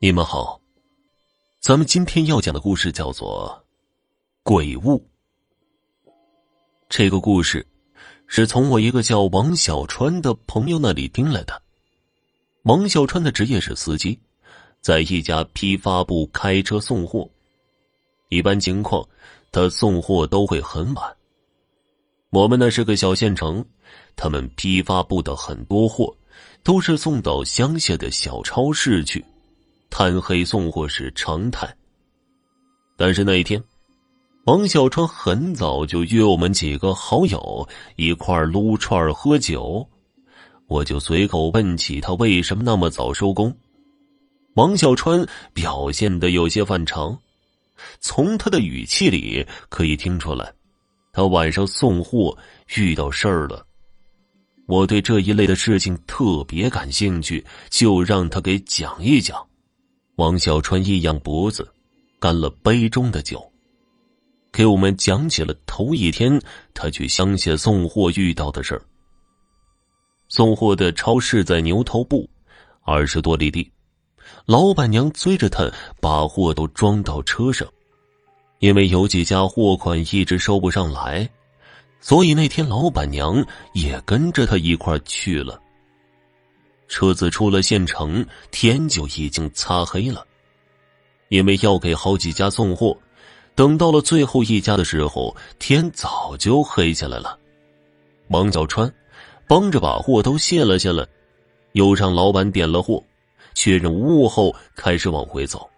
你们好，咱们今天要讲的故事叫做《鬼物》。这个故事是从我一个叫王小川的朋友那里听来的。王小川的职业是司机，在一家批发部开车送货。一般情况，他送货都会很晚。我们那是个小县城，他们批发部的很多货都是送到乡下的小超市去。贪黑送货是常态。但是那一天，王小川很早就约我们几个好友一块撸串喝酒，我就随口问起他为什么那么早收工。王小川表现的有些反常，从他的语气里可以听出来，他晚上送货遇到事儿了。我对这一类的事情特别感兴趣，就让他给讲一讲。王小川一仰脖子，干了杯中的酒，给我们讲起了头一天他去乡下送货遇到的事儿。送货的超市在牛头埠，二十多里地。老板娘追着他把货都装到车上，因为有几家货款一直收不上来，所以那天老板娘也跟着他一块去了。车子出了县城，天就已经擦黑了。因为要给好几家送货，等到了最后一家的时候，天早就黑下来了。王小川帮着把货都卸了下来，又让老板点了货，确认无误后，开始往回走。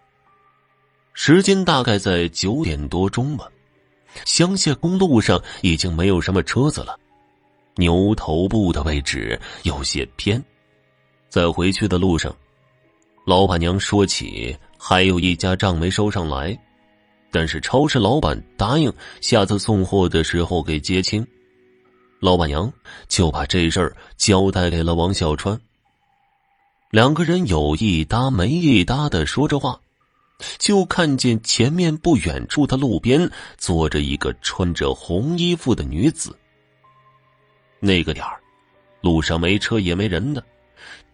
时间大概在九点多钟吧。乡下公路上已经没有什么车子了，牛头部的位置有些偏。在回去的路上，老板娘说起还有一家账没收上来，但是超市老板答应下次送货的时候给结清。老板娘就把这事儿交代给了王小川。两个人有一搭没一搭的说着话，就看见前面不远处的路边坐着一个穿着红衣服的女子。那个点儿，路上没车也没人的。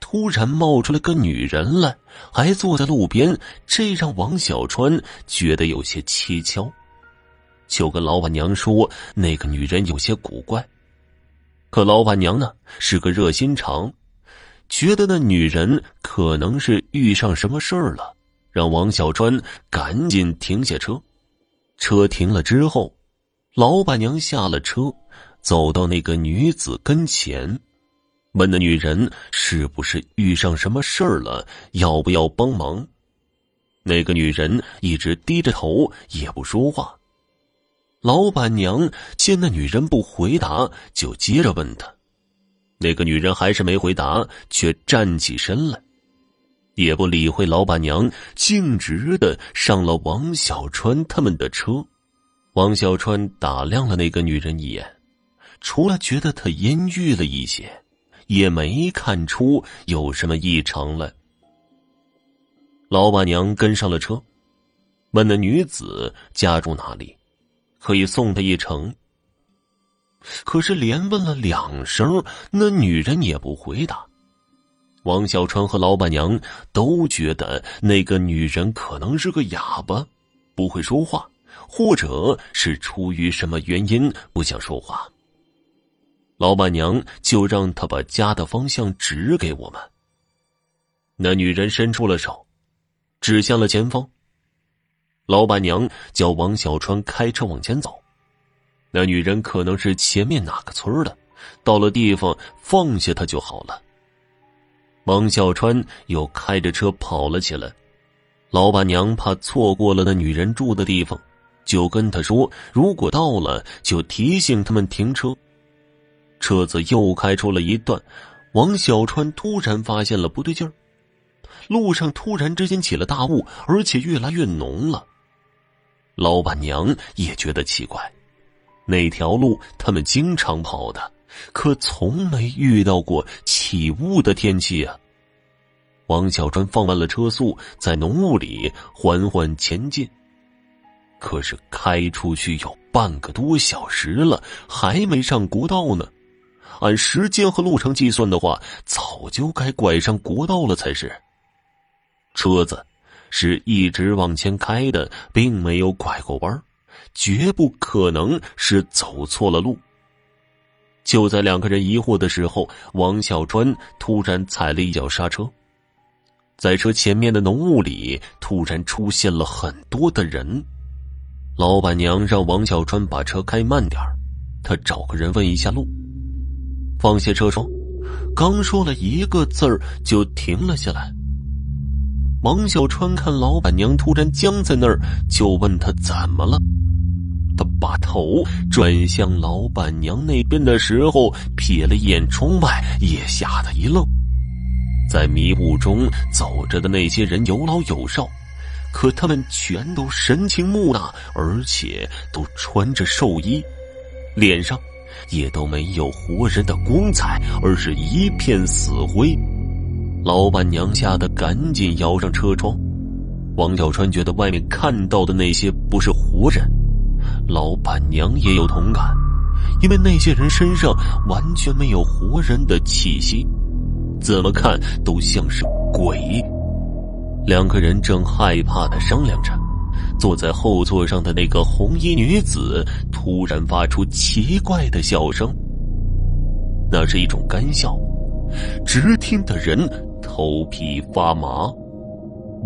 突然冒出来个女人来，还坐在路边，这让王小川觉得有些蹊跷，就跟老板娘说那个女人有些古怪。可老板娘呢是个热心肠，觉得那女人可能是遇上什么事儿了，让王小川赶紧停下车。车停了之后，老板娘下了车，走到那个女子跟前。问那女人是不是遇上什么事儿了？要不要帮忙？那个女人一直低着头，也不说话。老板娘见那女人不回答，就接着问她。那个女人还是没回答，却站起身来，也不理会老板娘，径直的上了王小川他们的车。王小川打量了那个女人一眼，除了觉得她阴郁了一些。也没看出有什么异常来。老板娘跟上了车，问那女子家住哪里，可以送她一程。可是连问了两声，那女人也不回答。王小川和老板娘都觉得那个女人可能是个哑巴，不会说话，或者是出于什么原因不想说话。老板娘就让他把家的方向指给我们。那女人伸出了手，指向了前方。老板娘叫王小川开车往前走。那女人可能是前面哪个村的，到了地方放下她就好了。王小川又开着车跑了起来。老板娘怕错过了那女人住的地方，就跟他说：“如果到了，就提醒他们停车。”车子又开出了一段，王小川突然发现了不对劲儿，路上突然之间起了大雾，而且越来越浓了。老板娘也觉得奇怪，那条路他们经常跑的，可从没遇到过起雾的天气啊。王小川放慢了车速，在浓雾里缓缓前进，可是开出去有半个多小时了，还没上国道呢。按时间和路程计算的话，早就该拐上国道了才是。车子是一直往前开的，并没有拐过弯绝不可能是走错了路。就在两个人疑惑的时候，王小川突然踩了一脚刹车，在车前面的浓雾里突然出现了很多的人。老板娘让王小川把车开慢点他找个人问一下路。放下车窗，刚说了一个字儿就停了下来。王小川看老板娘突然僵在那儿，就问他怎么了。他把头转向老板娘那边的时候，瞥了一眼窗外，也吓得一愣。在迷雾中走着的那些人有老有少，可他们全都神情木讷，而且都穿着寿衣，脸上也都没有活人的光彩，而是一片死灰。老板娘吓得赶紧摇上车窗。王小川觉得外面看到的那些不是活人。老板娘也有同感，因为那些人身上完全没有活人的气息，怎么看都像是鬼。两个人正害怕的商量着，坐在后座上的那个红衣女子突然发出奇怪的笑声，那是一种干笑，直听的人头皮发麻。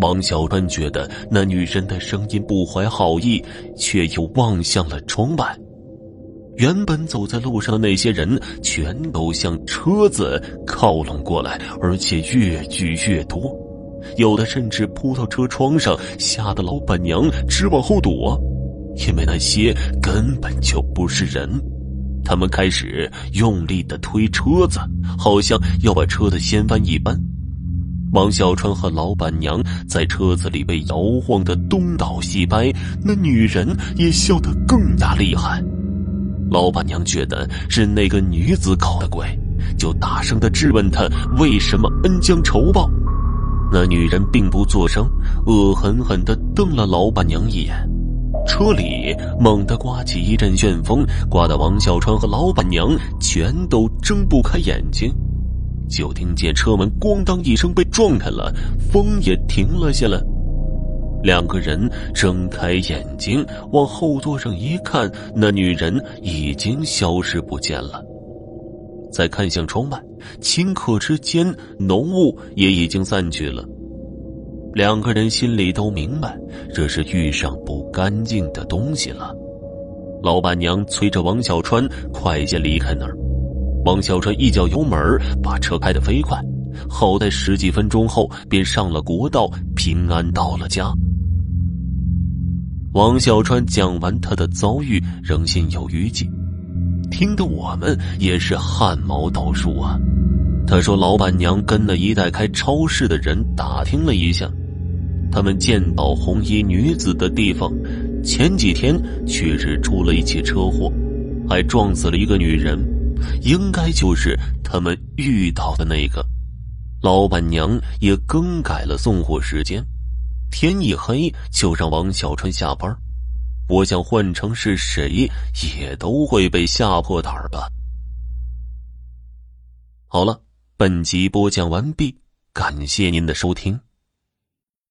王小川觉得那女人的声音不怀好意，却又望向了窗外。原本走在路上的那些人，全都向车子靠拢过来，而且越聚越多，有的甚至扑到车窗上，吓得老板娘直往后躲，因为那些根本就不是人。他们开始用力的推车子，好像要把车子掀翻一般。王小川和老板娘在车子里被摇晃的东倒西歪，那女人也笑得更加厉害。老板娘觉得是那个女子搞的鬼，就大声的质问她为什么恩将仇报。那女人并不作声，恶狠狠地瞪了老板娘一眼。车里猛地刮起一阵旋风，刮得王小川和老板娘全都睁不开眼睛。就听见车门“咣当”一声被撞开了，风也停了下来。两个人睁开眼睛往后座上一看，那女人已经消失不见了。再看向窗外，顷刻之间，浓雾也已经散去了。两个人心里都明白，这是遇上不干净的东西了。老板娘催着王小川快些离开那儿。王小川一脚油门，把车开得飞快，好在十几分钟后便上了国道，平安到了家。王小川讲完他的遭遇，仍心有余悸，听得我们也是汗毛倒竖啊。他说：“老板娘跟那一带开超市的人打听了一下，他们见到红衣女子的地方，前几天确实出了一起车祸，还撞死了一个女人。”应该就是他们遇到的那个。老板娘也更改了送货时间，天一黑就让王小川下班。我想换成是谁，也都会被吓破胆儿吧。好了，本集播讲完毕，感谢您的收听。